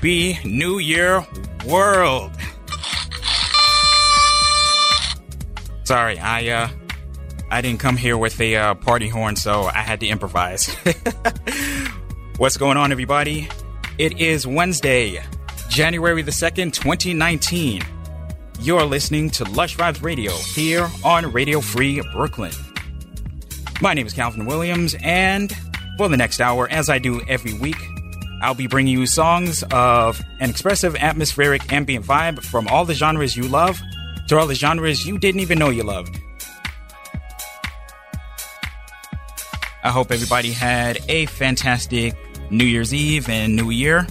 Happy New Year, world! Sorry, I uh, I didn't come here with a uh, party horn, so I had to improvise. What's going on, everybody? It is Wednesday, January the second, 2019. You're listening to Lush Vibes Radio here on Radio Free Brooklyn. My name is Calvin Williams, and for the next hour, as I do every week, I'll be bringing you songs of an expressive, atmospheric, ambient vibe from all the genres you love to all the genres you didn't even know you loved. I hope everybody had a fantastic New Year's Eve and New Year.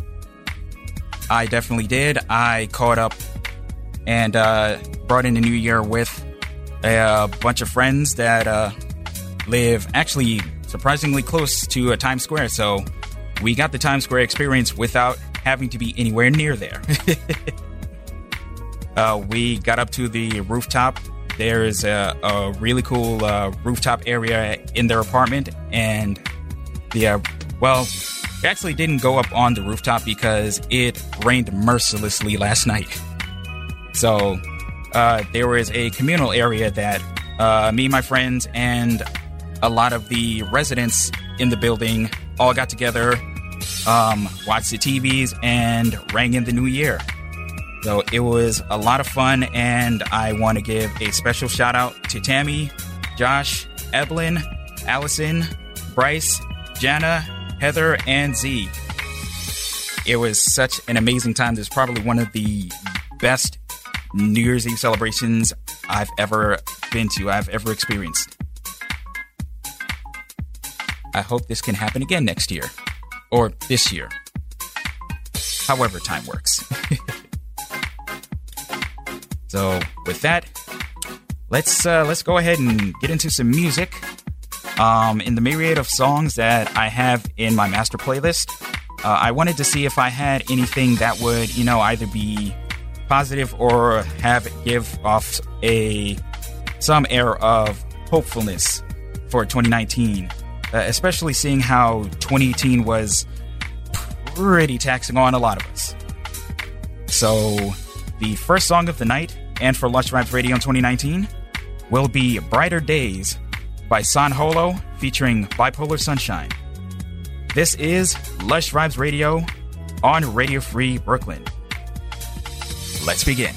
I definitely did. I caught up and uh, brought in the new year with a, bunch of friends that uh, live actually surprisingly close to uh, Times Square. So we got the Times Square experience without having to be anywhere near there. uh, we got up to the rooftop. There's a, a really cool uh, rooftop area in their apartment, and the well, we actually didn't go up on the rooftop because it rained mercilessly last night. So uh, there was a communal area that uh, me, my friends, and a lot of the residents in the building all got together, um, watched the TVs, and rang in the new year. So it was a lot of fun, and I want to give a special shout out to Tammy, Josh, Evelyn, Allison, Bryce, Jana, Heather, and Z. It was such an amazing time. This is probably one of the best New Year's Eve celebrations I've ever been to, I've ever experienced. I hope this can happen again next year. Or this year. However, time works. so, with that, let's uh, let's go ahead and get into some music. Um, in the myriad of songs that I have in my master playlist, uh, I wanted to see if I had anything that would, you know, either be positive or have give off a some air of hopefulness for 2019 uh, especially seeing how 2018 was pretty taxing on a lot of us. So, the first song of the night, and for Lush Vibes Radio in 2019, will be Brighter Days by San Holo featuring Bipolar Sunshine. This is Lush Vibes Radio on Radio Free Brooklyn. Let's begin.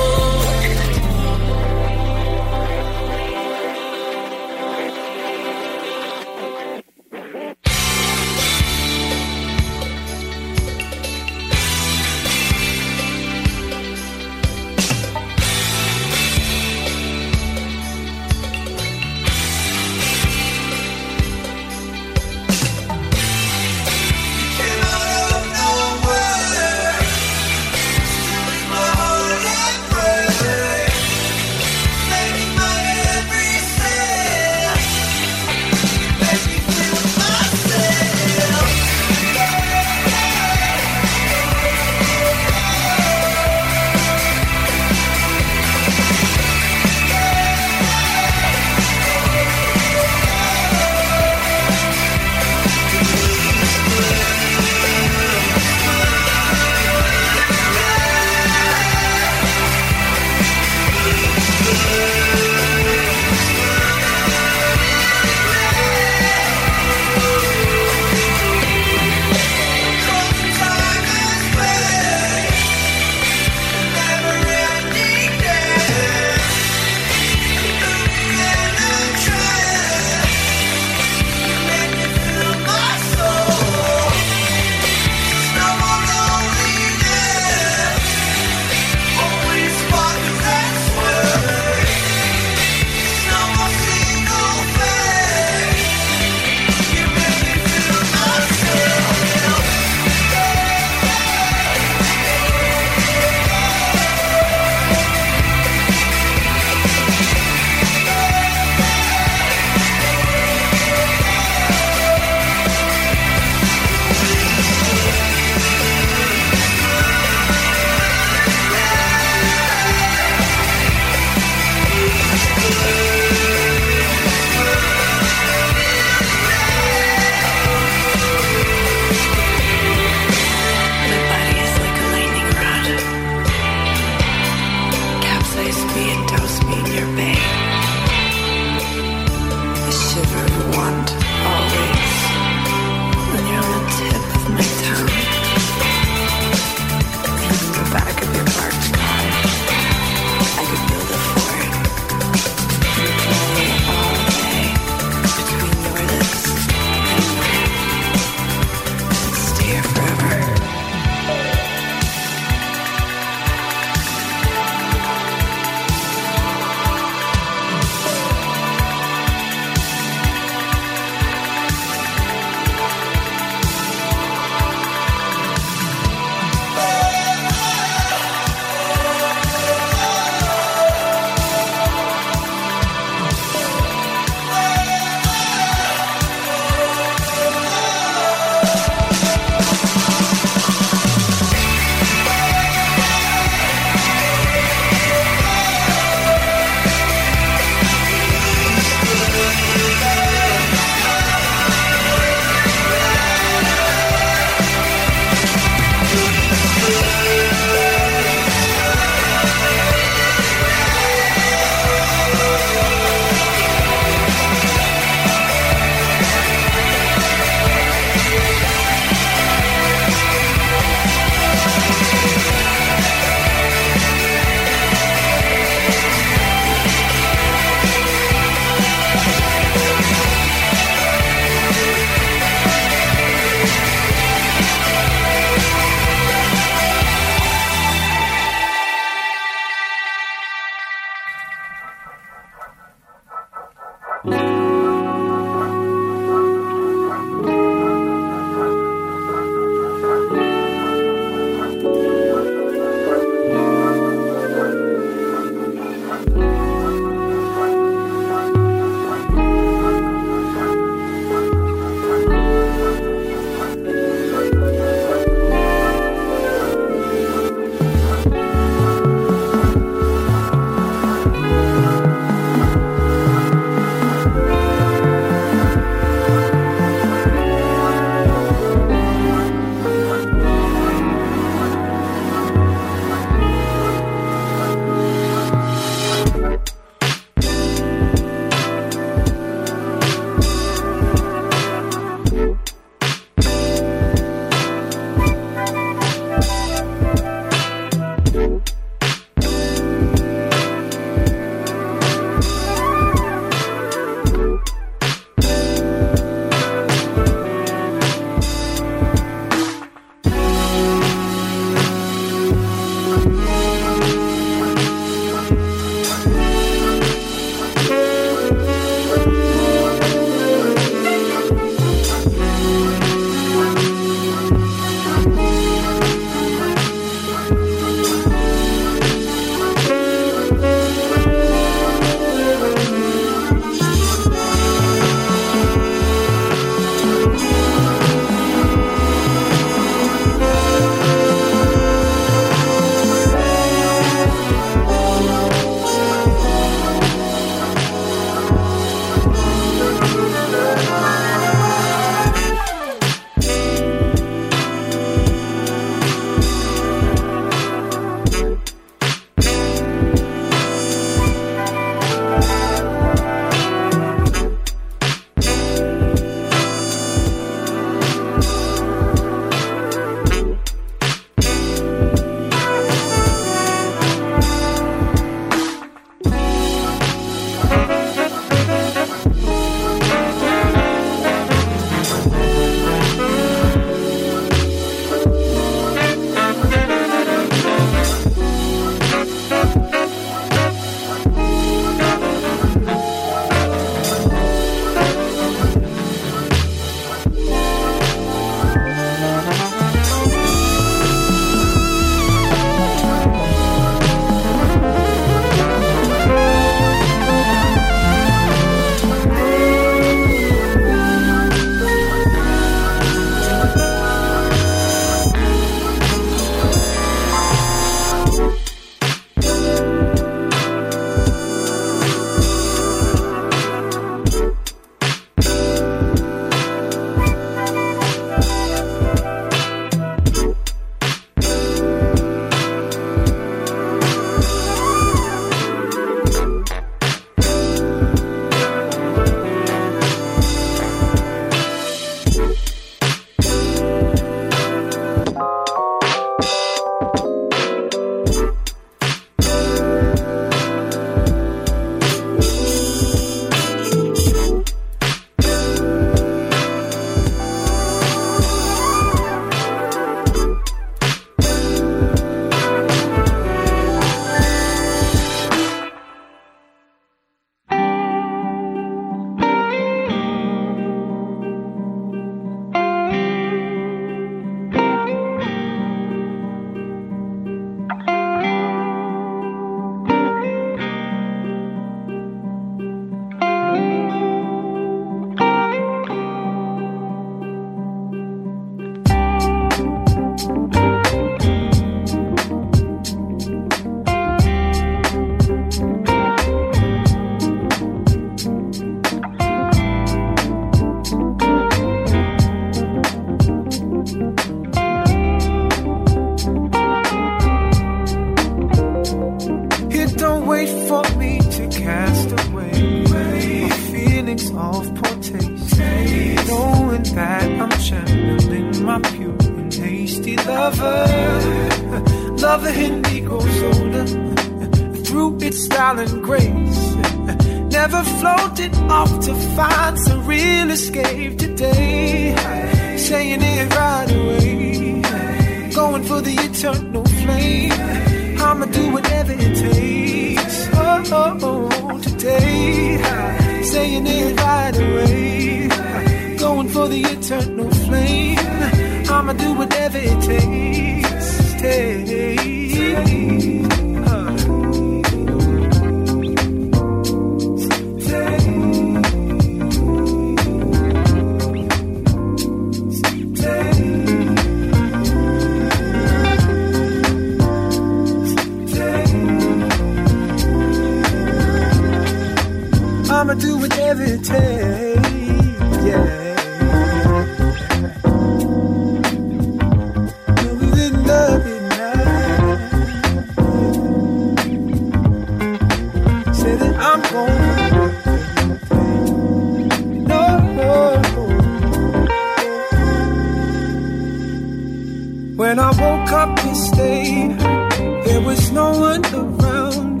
One around.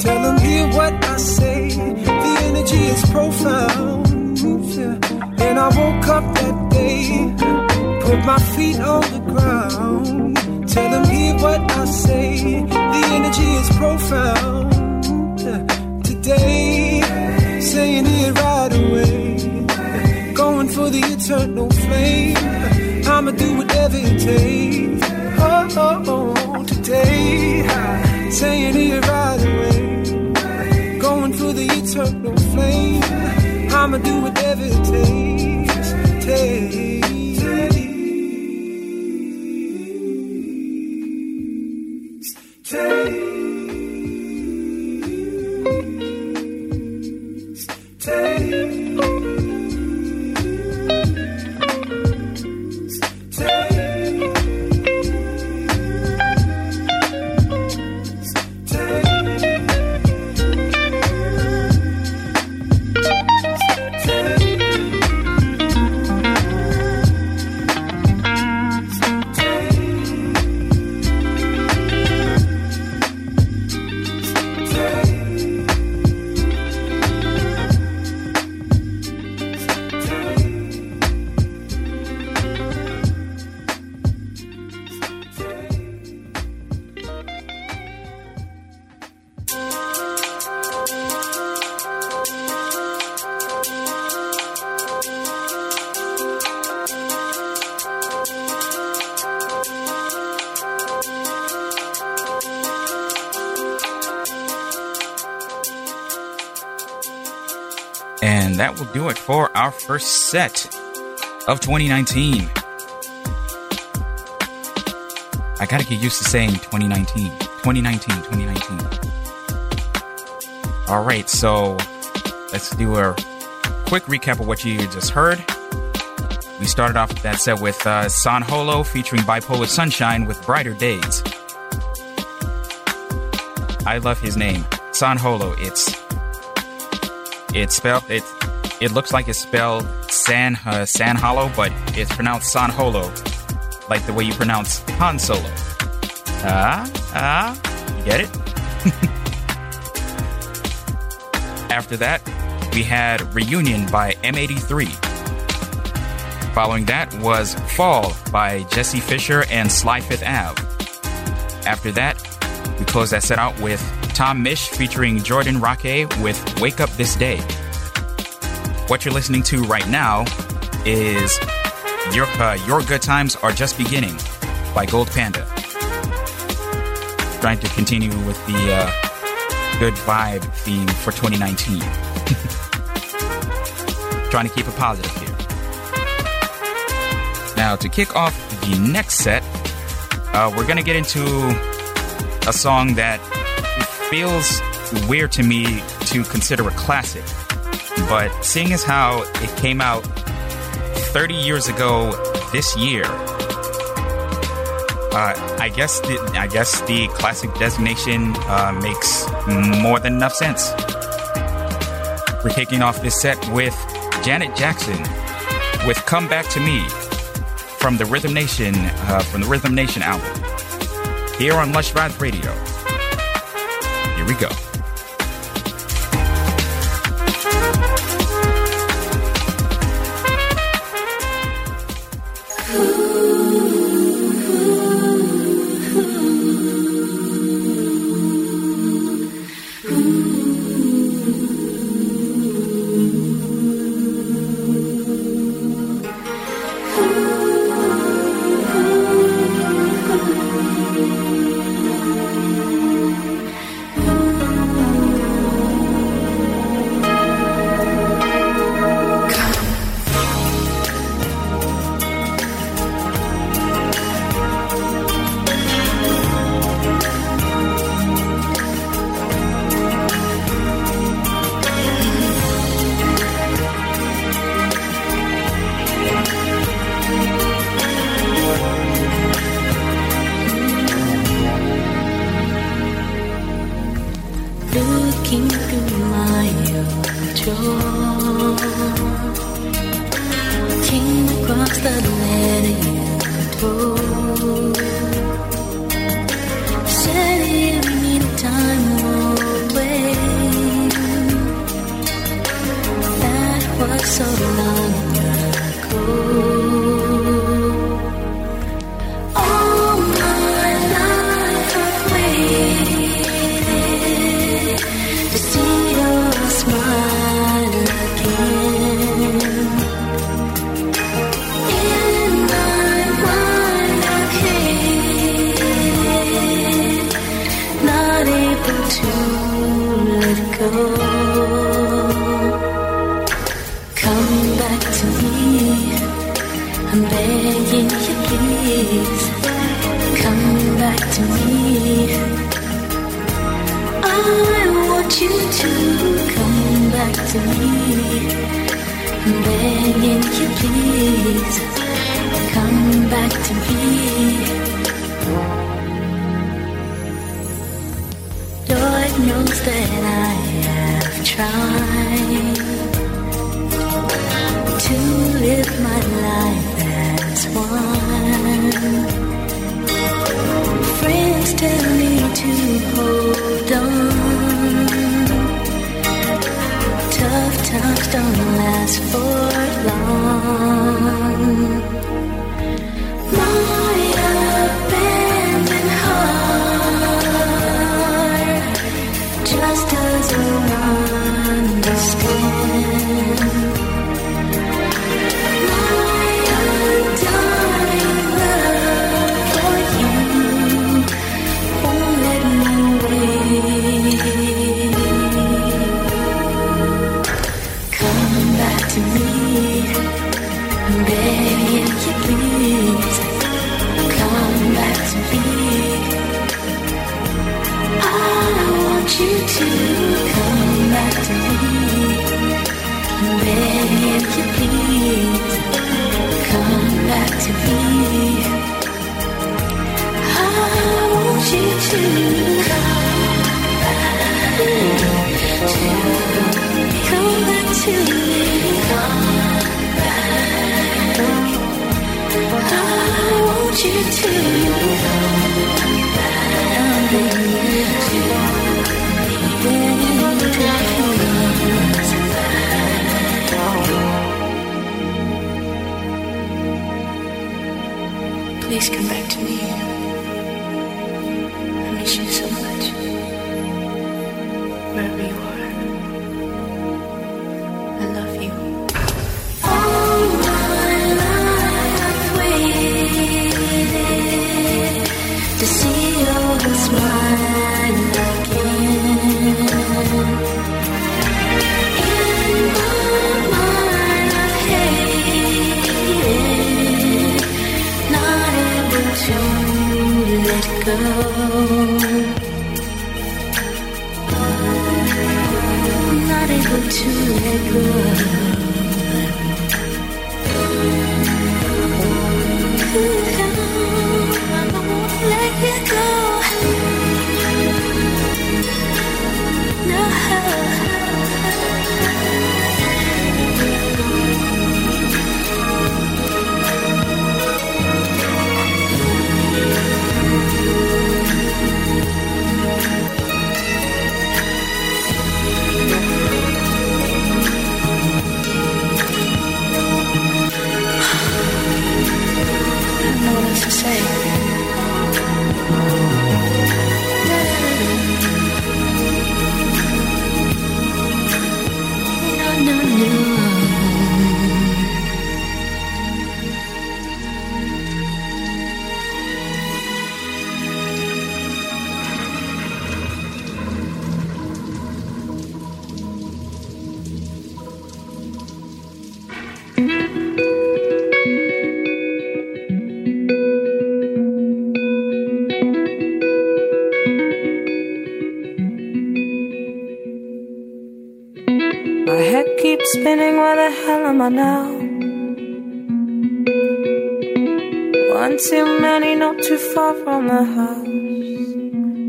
Tell them hear what I say. The energy is profound. And I woke up that day, put my feet on the ground. Tell them hear what I say. The energy is profound. Today, saying it right away. Going for the eternal flame. I'ma do whatever it takes. Oh, oh, oh, today, saying it right away. Going for the eternal flame. I'ma do whatever it takes. Takes. Will do it for our first set of 2019. I gotta get used to saying 2019. 2019, 2019. All right, so let's do a quick recap of what you just heard. We started off that set with uh, San Holo featuring Bipolar Sunshine with Brighter Days. I love his name, San Holo. It's it's spelled it. It looks like it's spelled San uh, San Hollow, but it's pronounced San Holo, like the way you pronounce Han Solo. Ah, ah, you get it? After that, we had Reunion by M83. Following that was Fall by Jesse Fischer and Sly Fifth Ave. After that, we closed that set out with Tom Misch featuring Jordan Rakei with Wake Up This Day. What you're listening to right now is Your, uh, Your Good Times Are Just Beginning by Gold Panda. Trying to continue with the uh, good vibe theme for 2019. Trying to keep it positive here. Now, to kick off the next set, uh, we're going to get into a song that feels weird to me to consider a classic. But seeing as how it came out 30 years ago this year, uh, I guess the, I guess the classic designation uh, makes more than enough sense. We're kicking off this set with Janet Jackson with "Come Back to Me" from the Rhythm Nation uh, from the Rhythm Nation album here on Lush Vibes Radio. Here we go. Looking begging you, please. Come back to me. Lord knows that I have tried to live my life as one. Friends tell me to hold on. Tough times don't last for long. To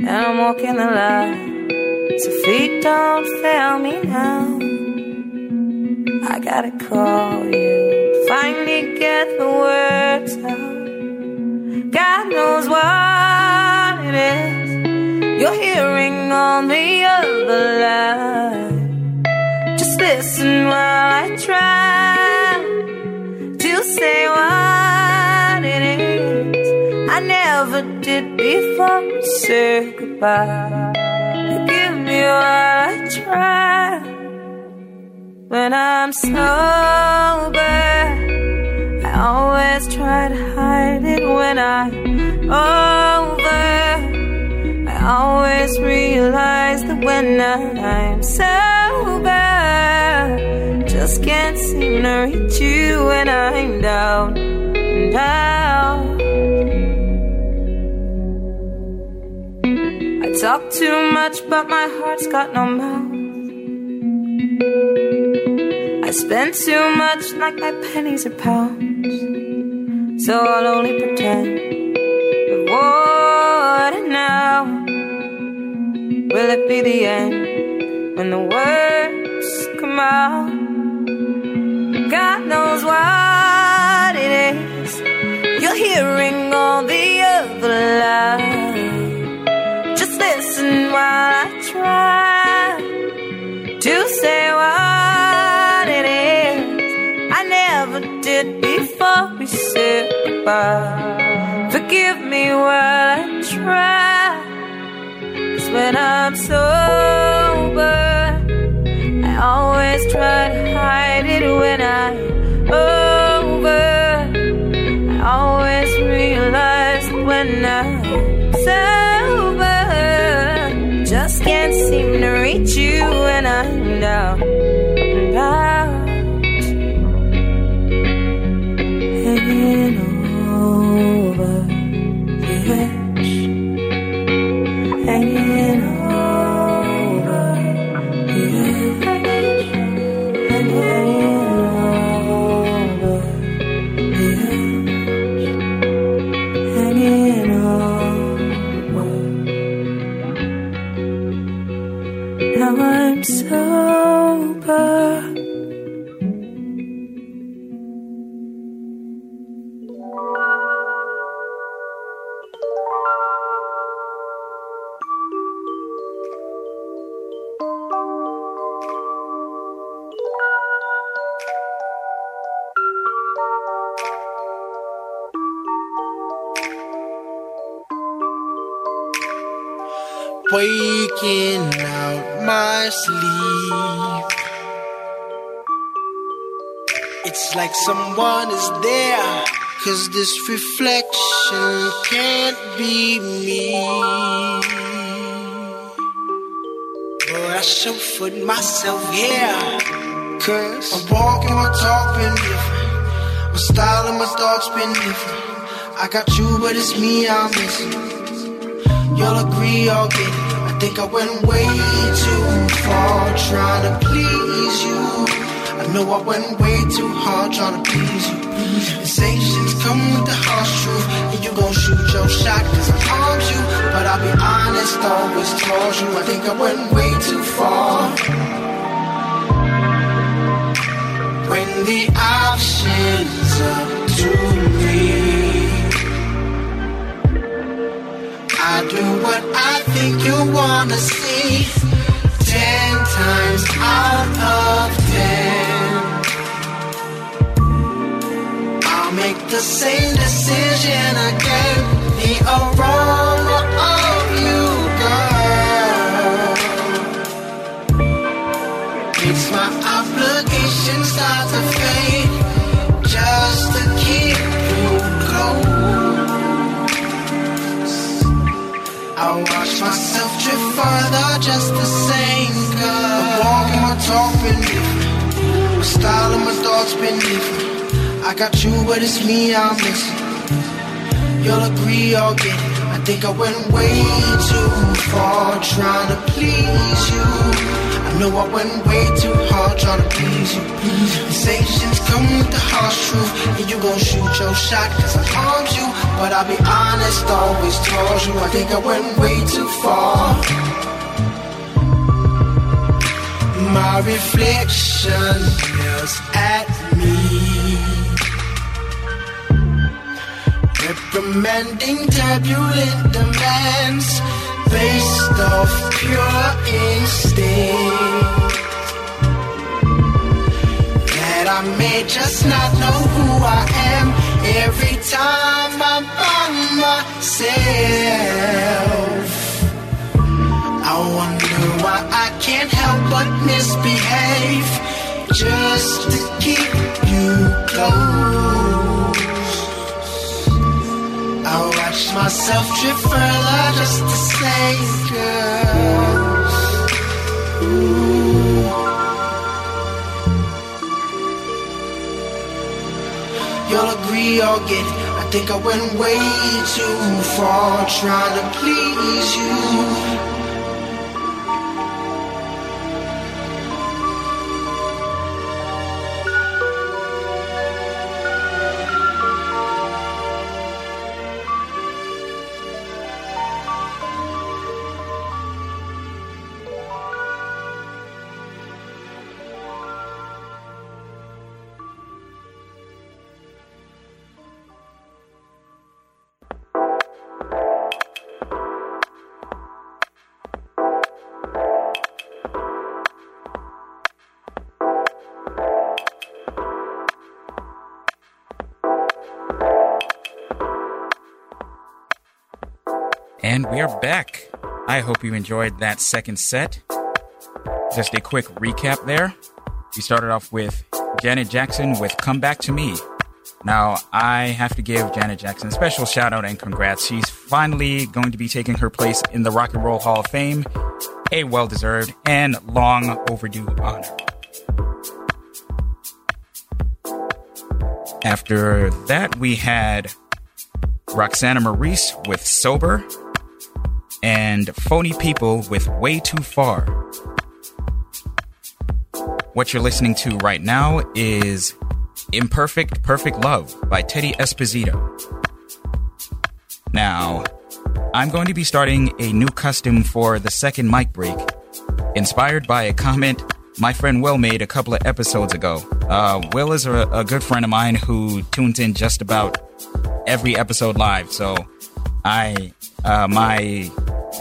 And I'm walking the line, so feet don't fail me now. I gotta call you, finally get the words out. God knows what it is you're hearing on the other line. Just listen while I try to say what never did before say goodbye. Give me while I try when I'm sober. I always try to hide it when I'm over. I always realize that when I'm sober, just can't seem to reach you when I'm down and talk too much, but my heart's got no mouth. I spend too much, like my pennies are pounds. So I'll only pretend. But what now? Will it be the end when the words come out? God knows what it is you're hearing on the other line. To say what it is I never did before we said goodbye. Forgive me while I try. Cause when I'm sober, I always try to hide it when I'm over. I always realize when I'm sober, someone is there, cause this reflection can't be me. But I chauffeured myself here, cause I'm walking, my talk been different. My style and my thoughts been different. I got you, but it's me I'm missing. You'll agree, I'll get it. I think I went way too far trying to please you. I know I went way too hard trying to please you. Sensations come with the harsh truth, and you gon' shoot your shot cause I harmed you. But I'll be honest, always told you. I think I went way too far. When the option's up to me. I do what I think you wanna see. Ten times out of the same decision again. The aroma of you, girl, makes my obligation start to fade. Just to keep you close. I watch myself drift further just the same Cause I'm walking, my talk been different My style and my thoughts been different I got you, but it's me I'm missing You'll agree, I'll get it I think I went way too far trying to please you I know I went way too hard trying to please you. Sensations come with the harsh truth, and you gon' shoot your shot cause I harmed you. But I'll be honest, always told you, I think I went way too far. My reflection yells at me. Reprimanding turbulent demands based off pure instinct. That I may just not know who I am every time I'm by myself. I wonder why I can't help but misbehave just to keep you close. I watch myself drift further just to say, girl. You'll agree or get it. I think I went way too far trying to please you. We are back. I hope you enjoyed that second set. Just a quick recap there. We started off with Janet Jackson with Come Back to Me. Now, I have to give Janet Jackson a special shout out and congrats. She's finally going to be taking her place in the Rock and Roll Hall of Fame, a well deserved and long overdue honor. After that, we had Ruhksana Merrise with Sober and Phony Ppl with Way Too Far. What you're listening to right now is Imperfect Perfect Love by Teddy Esposito. Now, I'm going to be starting a new custom for the second mic break, inspired by a comment my friend Will made a couple of episodes ago. Uh, Will is a, a good friend of mine who tunes in just about every episode live, so I, uh, my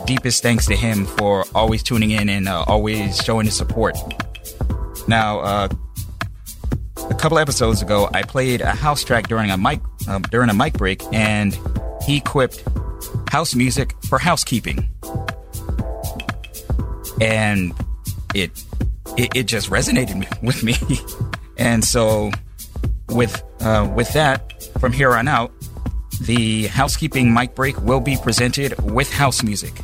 deepest thanks to him for always tuning in and uh, always showing his support. Now, uh, a couple episodes ago, I played a house track during a mic um, during a mic break, and he quipped "house music for housekeeping," and it it, it just resonated with me. and so, with uh, with that, from here on out, the housekeeping mic break will be presented with house music.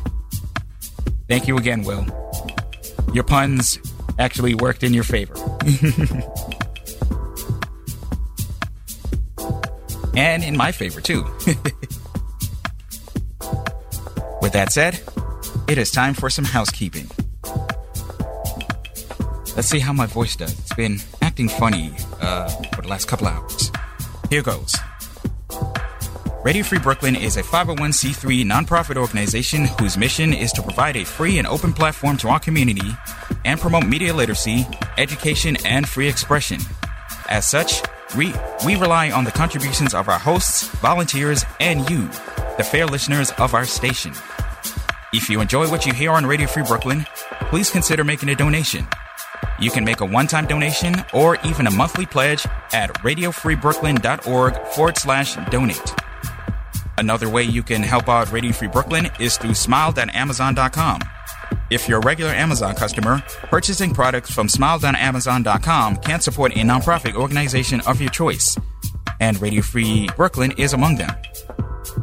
Thank you again, Will. Your puns actually worked in your favor. and in my favor, too. With that said, it is time for some housekeeping. Let's see how my voice does. It's been acting funny uh, for the last couple hours. Here goes. Radio Free Brooklyn is a 501c3 nonprofit organization whose mission is to provide a free and open platform to our community and promote media literacy, education, and free expression. As such, we, we rely on the contributions of our hosts, volunteers, and you, the fair listeners of our station. If you enjoy what you hear on Radio Free Brooklyn, please consider making a donation. You can make a one time donation or even a monthly pledge at radiofreebrooklyn.org forward slash donate. Another way you can help out Radio Free Brooklyn is through smile.amazon.com. If you're a regular Amazon customer, purchasing products from smile.amazon.com can support a nonprofit organization of your choice, and Radio Free Brooklyn is among them.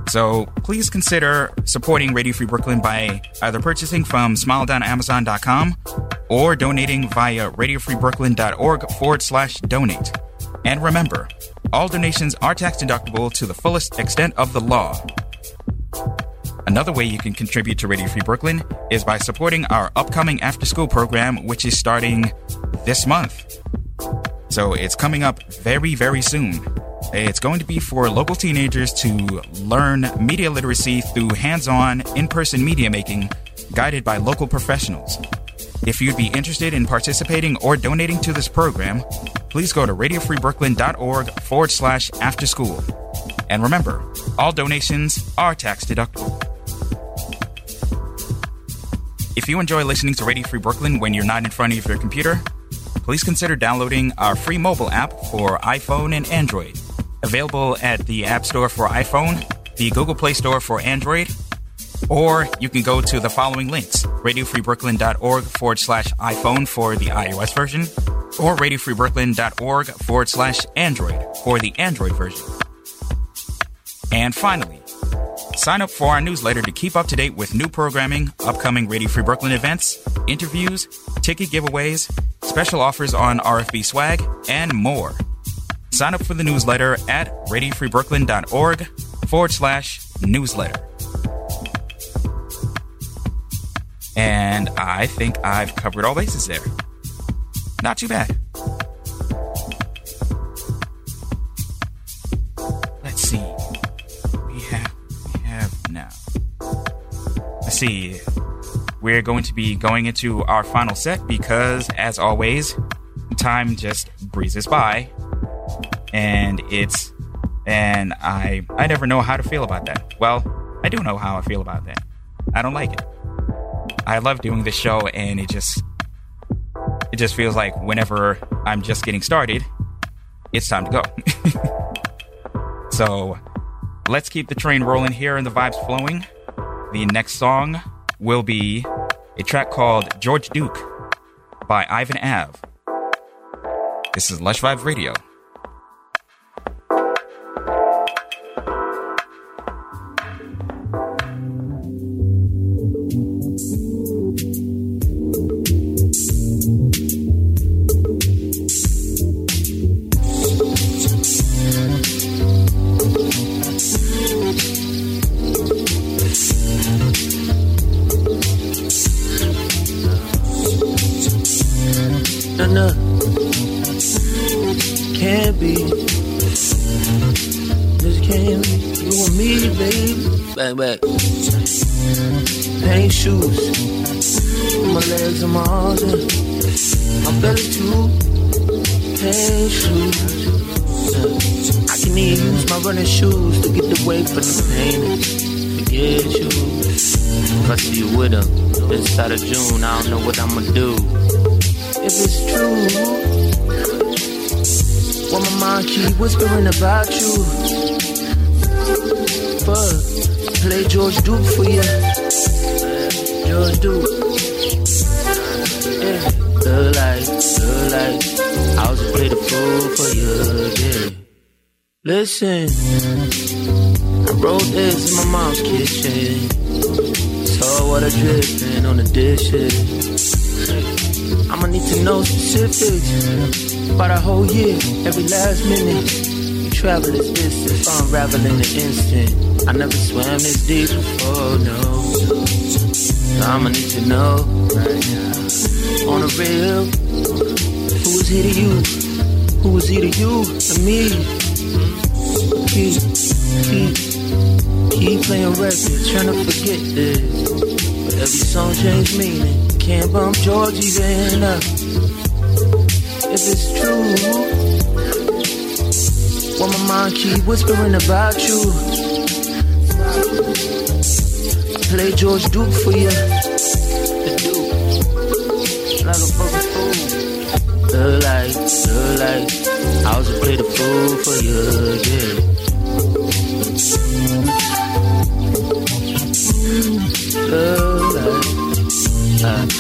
So please consider supporting Radio Free Brooklyn by either purchasing from smile.amazon.com or donating via radiofreebrooklyn.org forward slash donate. And remember, all donations are tax deductible to the fullest extent of the law. Another way you can contribute to Radio Free Brooklyn is by supporting our upcoming after school program, which is starting this month. So it's coming up very, very soon. It's going to be for local teenagers to learn media literacy through hands on, in person media making guided by local professionals. If you'd be interested in participating or donating to this program, please go to radiofreebrooklyn.org forward slash after school. And remember, all donations are tax deductible. If you enjoy listening to Radio Free Brooklyn when you're not in front of your computer, please consider downloading our free mobile app for iPhone and Android. Available at the App Store for iPhone, the Google Play Store for Android, or you can go to the following links radiofreebrooklyn.org forward slash iPhone for the iOS version, or radiofreebrooklyn.org forward slash Android for the Android version. And finally, sign up for our newsletter to keep up to date with new programming, upcoming Radio Free Brooklyn events, interviews, ticket giveaways, special offers on RFB swag, and more. Sign up for the newsletter at radiofreebrooklyn.org forward slash newsletter. And I think I've covered all bases there. Not too bad. Let's see. We have we have now. Let's see. We're going to be going into our final set because as always, time just breezes by. And it's and I I never know how to feel about that. Well, I do know how I feel about that. I don't like it. I love doing this show, and it just it just feels like whenever I'm just getting started, it's time to go. so let's keep the train rolling here and the vibes flowing. The next song will be a track called George Duke by Ivan Ave. This is Lush Vibes Radio. Every last minute. You travel this distance, unravel in an instant. I never swam this deep before, no. So I'ma need to know right now. On the real, who was he to you? Who was he to you and me? Keep, keep, keep playing records, trying to forget this. But every song changed meaning. Can't bump George even up. If it's true, well, my mind keep whispering about you. I play George Duke for you. The Duke. Like a fucking fool. The light, the light. I was a play the fool for you, yeah. The light. I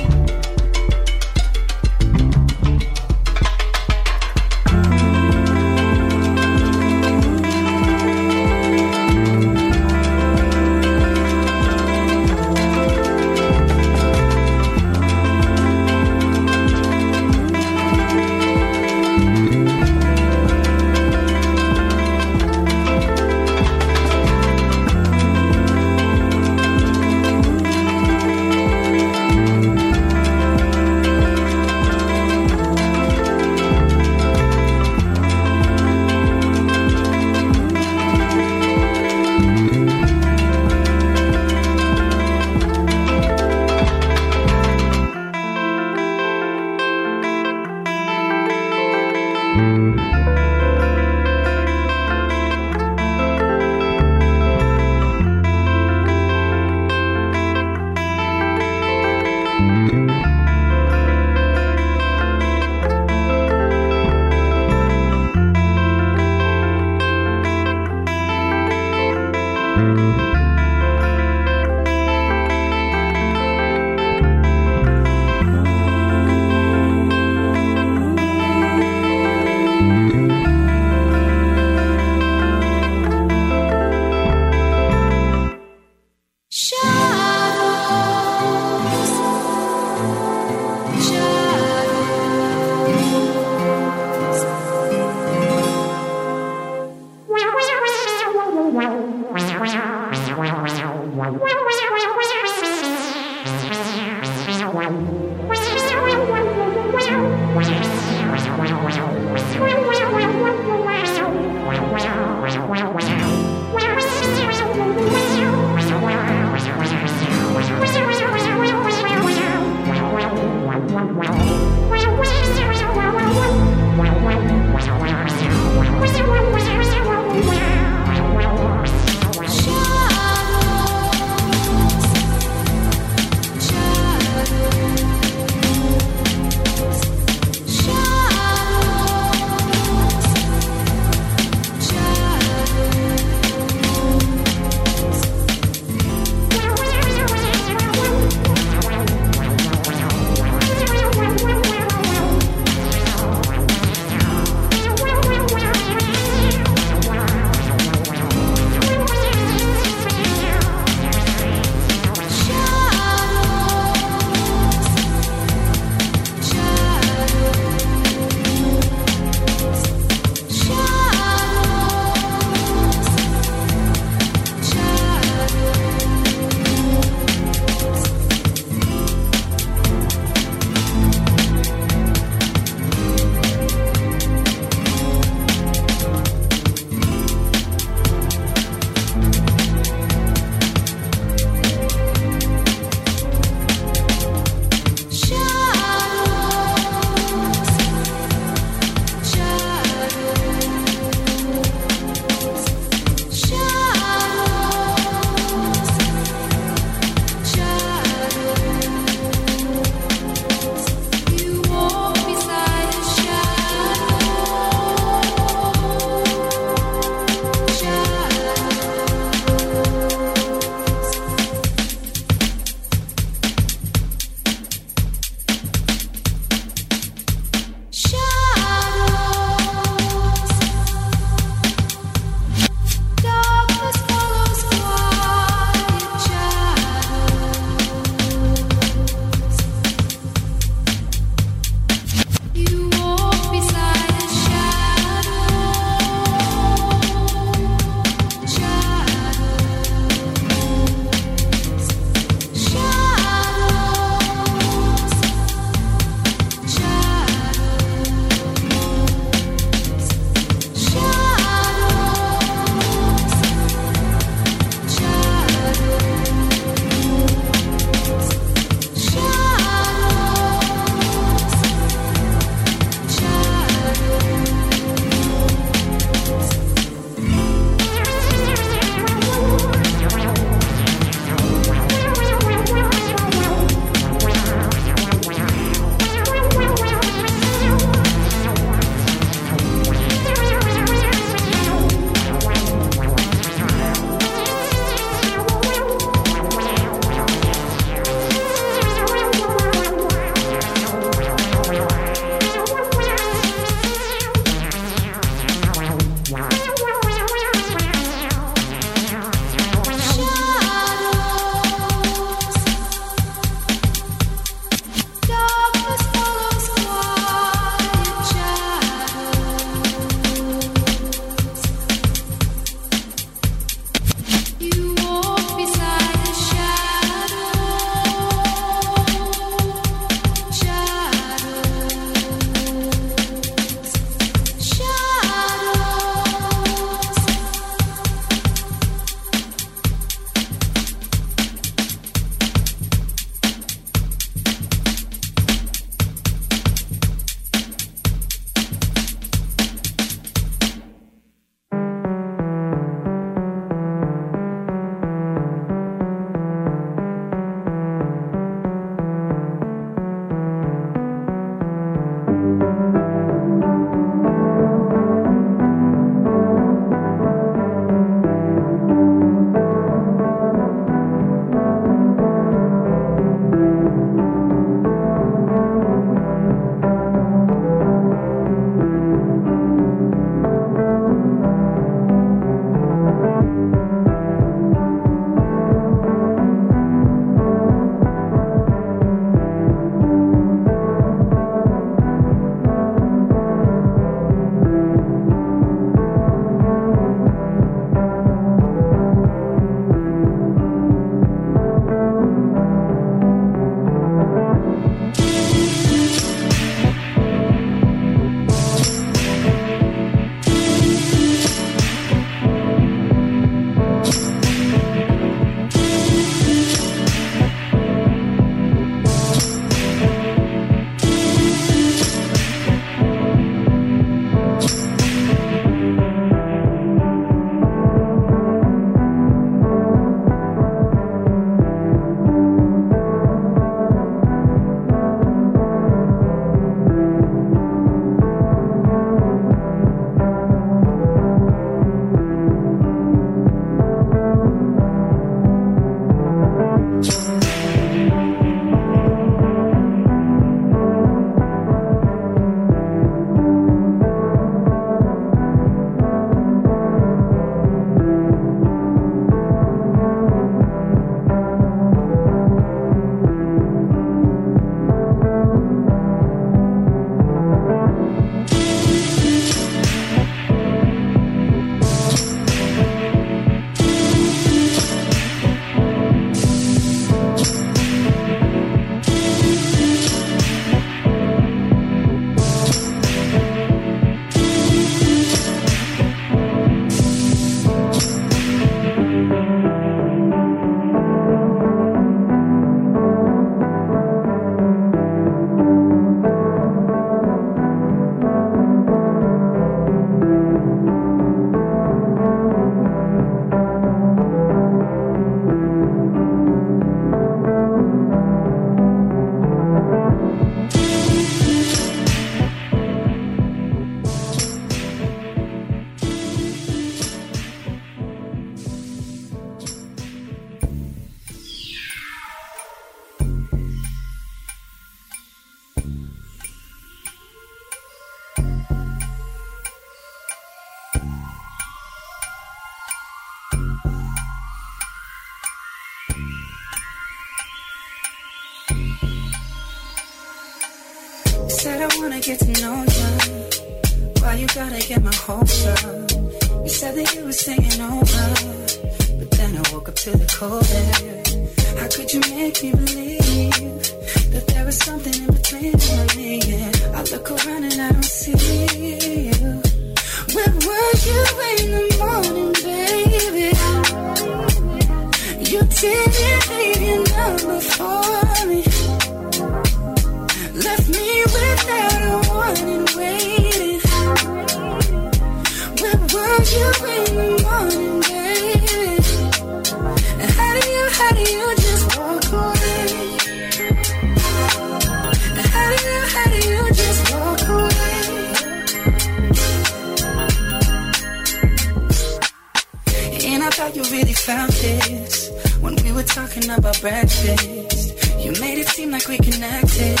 I thought you really found this when we were talking about breakfast. You made it seem like we connected.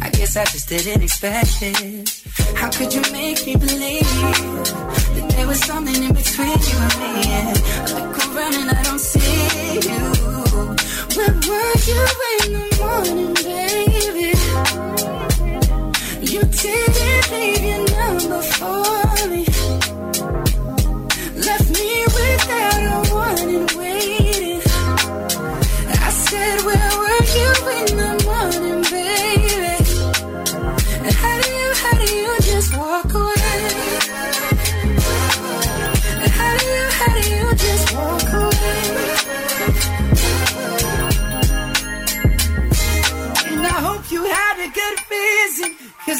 I guess I just didn't expect it. How could you make me believe that there was something in between you and me? Yeah. I look around and I don't see you. Where were you in the morning, baby? You didn't leave your number for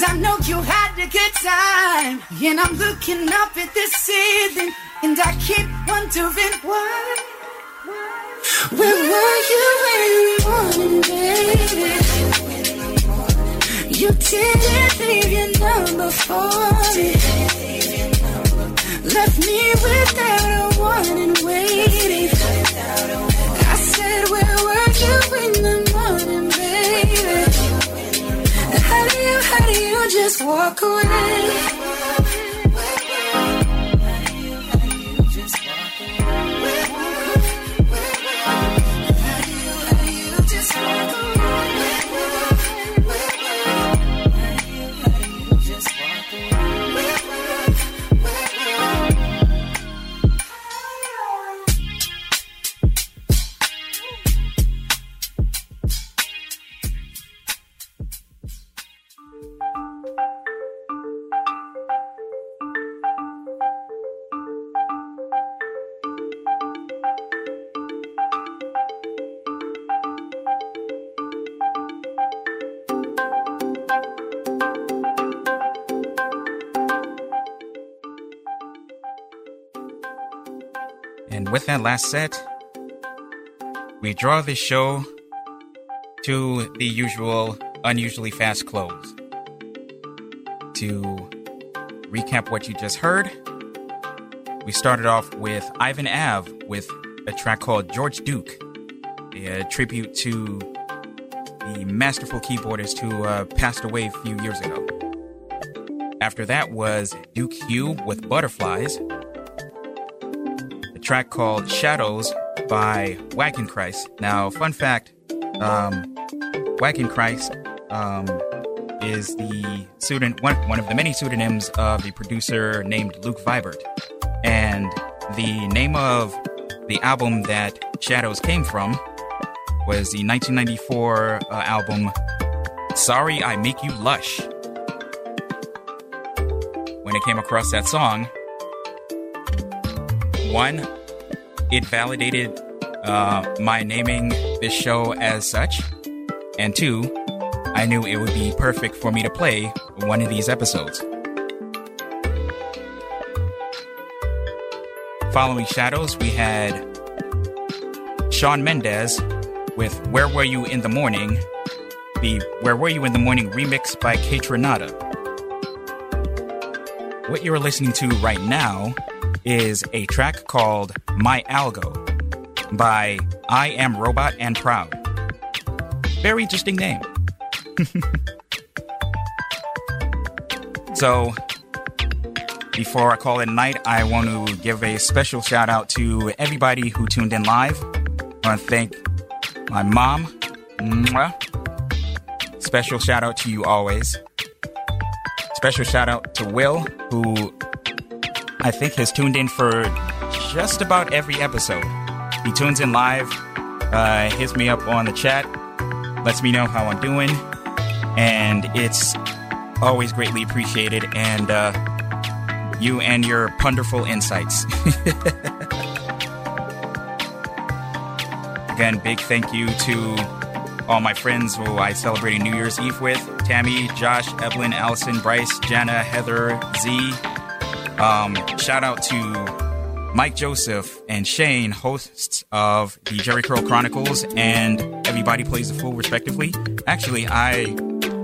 I know you had a good time. And I'm looking up at the ceiling. And I keep wondering why. Where were you in the morning, baby? You didn't leave your number for me. Left me without a warning, waiting. I said, Where were you in the you just walk away? With that last set, we draw this show to the usual, unusually fast close. To recap what you just heard, we started off with Ivan Ave with a track called George Duke, a tribute to the masterful keyboardist who uh, passed away a few years ago. After that was Duke Hugh with Butterflies, track called Shadows by Wagon Christ. Now, fun fact um, Wagon Christ um, is the pseudonym, one, one of the many pseudonyms of the producer named Luke Vibert. And the name of the album that Shadows came from was the 1994 uh, album Sorry I Make You Lush. When I came across that song, one, it validated uh, my naming this show as such, and two, I knew it would be perfect for me to play one of these episodes. Following Shadows, we had Shawn Mendes with Where Were You in the Morning, the Where Were You in the Morning remix by KAYTRANADA. What you're listening to right now is a track called My Algo by I Am Robot and Proud. Very interesting name. so, before I call it night, I want to give a special shout out to everybody who tuned in live. I want to thank my mom. Mwah. Special shout out to you always. special shout out to Will, who I think has tuned in for just about every episode. He tunes in live, uh, hits me up on the chat, lets me know how I'm doing, and it's always greatly appreciated. And uh, you and your wonderful insights. Again, big thank you to all my friends who I celebrated New Year's Eve with Tammy, Josh, Evelyn, Allison, Bryce, Jana, Heather, Z. Um, shout out to Mike Joseph and Shane, hosts of the Jerry Curl Chronicles and Everybody Plays the Fool, respectively. Actually, I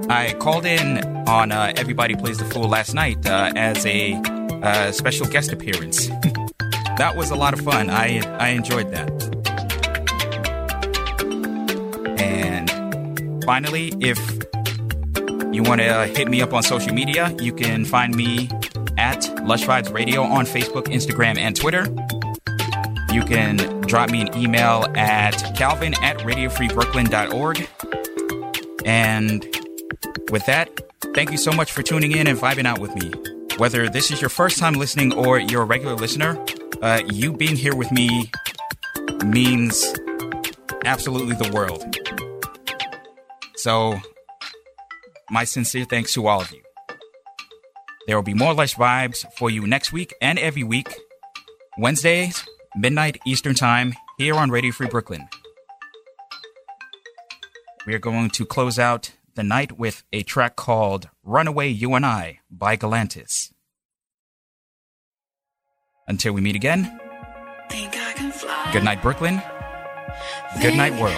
I called in on uh, Everybody Plays the Fool last night uh, as a uh, special guest appearance. that was a lot of fun. I I enjoyed that. And finally, if you want to hit me up on social media, you can find me at Lush Vibes Radio on Facebook, Instagram, and Twitter. You can drop me an email at calvin at radiofreebrooklyn.org. And with that, thank you so much for tuning in and vibing out with me. Whether this is your first time listening or you're a regular listener, uh, you being here with me means absolutely the world. So, my sincere thanks to all of you. There will be more Lush Vibes for you next week and every week, Wednesdays, midnight Eastern Time, here on Radio Free Brooklyn. We are going to close out the night with a track called Runaway You and I by Galantis. Until we meet again, good night, Brooklyn. Good night, world.